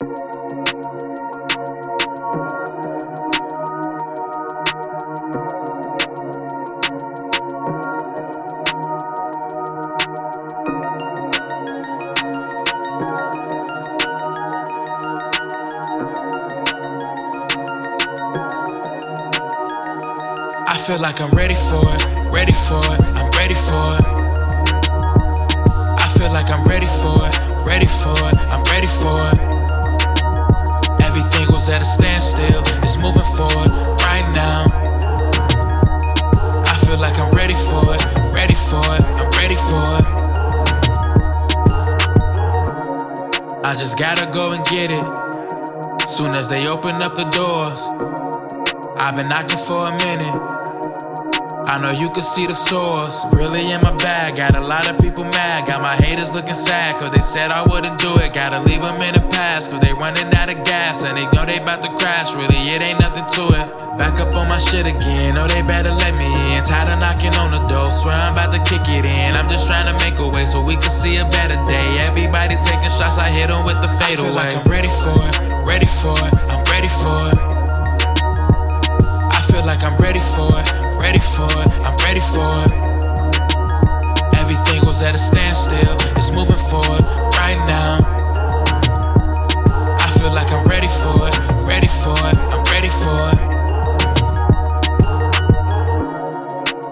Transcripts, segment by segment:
I feel like I'm ready for it, ready for it, I'm ready for it. I just gotta go and get it. Soon as they open up the doors, I've been knocking for a minute. I know you can see the source, really in my bag. Got a lot of people mad, got my haters looking sad, cause they said I wouldn't do it. Gotta leave them in the past, cause they running out of gas, and they know they about to crash. Really, it ain't nothing to it. Back up on my shit again, know they better let me in. Tired of knocking on the door, swear I'm about to kick it in. I'm just trying to make a way so we can see a better day. Everybody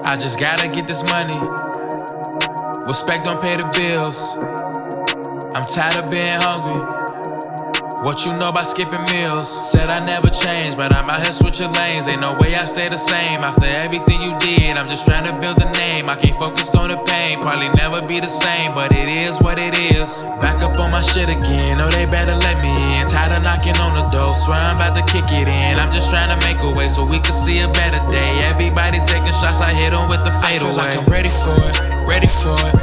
I just gotta get this money. Respect don't pay the bills. I'm tired of being hungry. What you know about skipping meals? Said I never change, but I'm out here switching lanes. Ain't no way I stay the same after everything you did. I'm just trying to build a name. I can't focus on the pain. Probably never be the same, but it is what it is. Back up on my shit again. Oh, they better let me. Tired of knocking on the door. Swear I'm about to kick it in. I'm just trying to make a way so we can see a better day. Everybody taking shots. I hit them with the fatal I feel like I'm ready for it. Ready for it.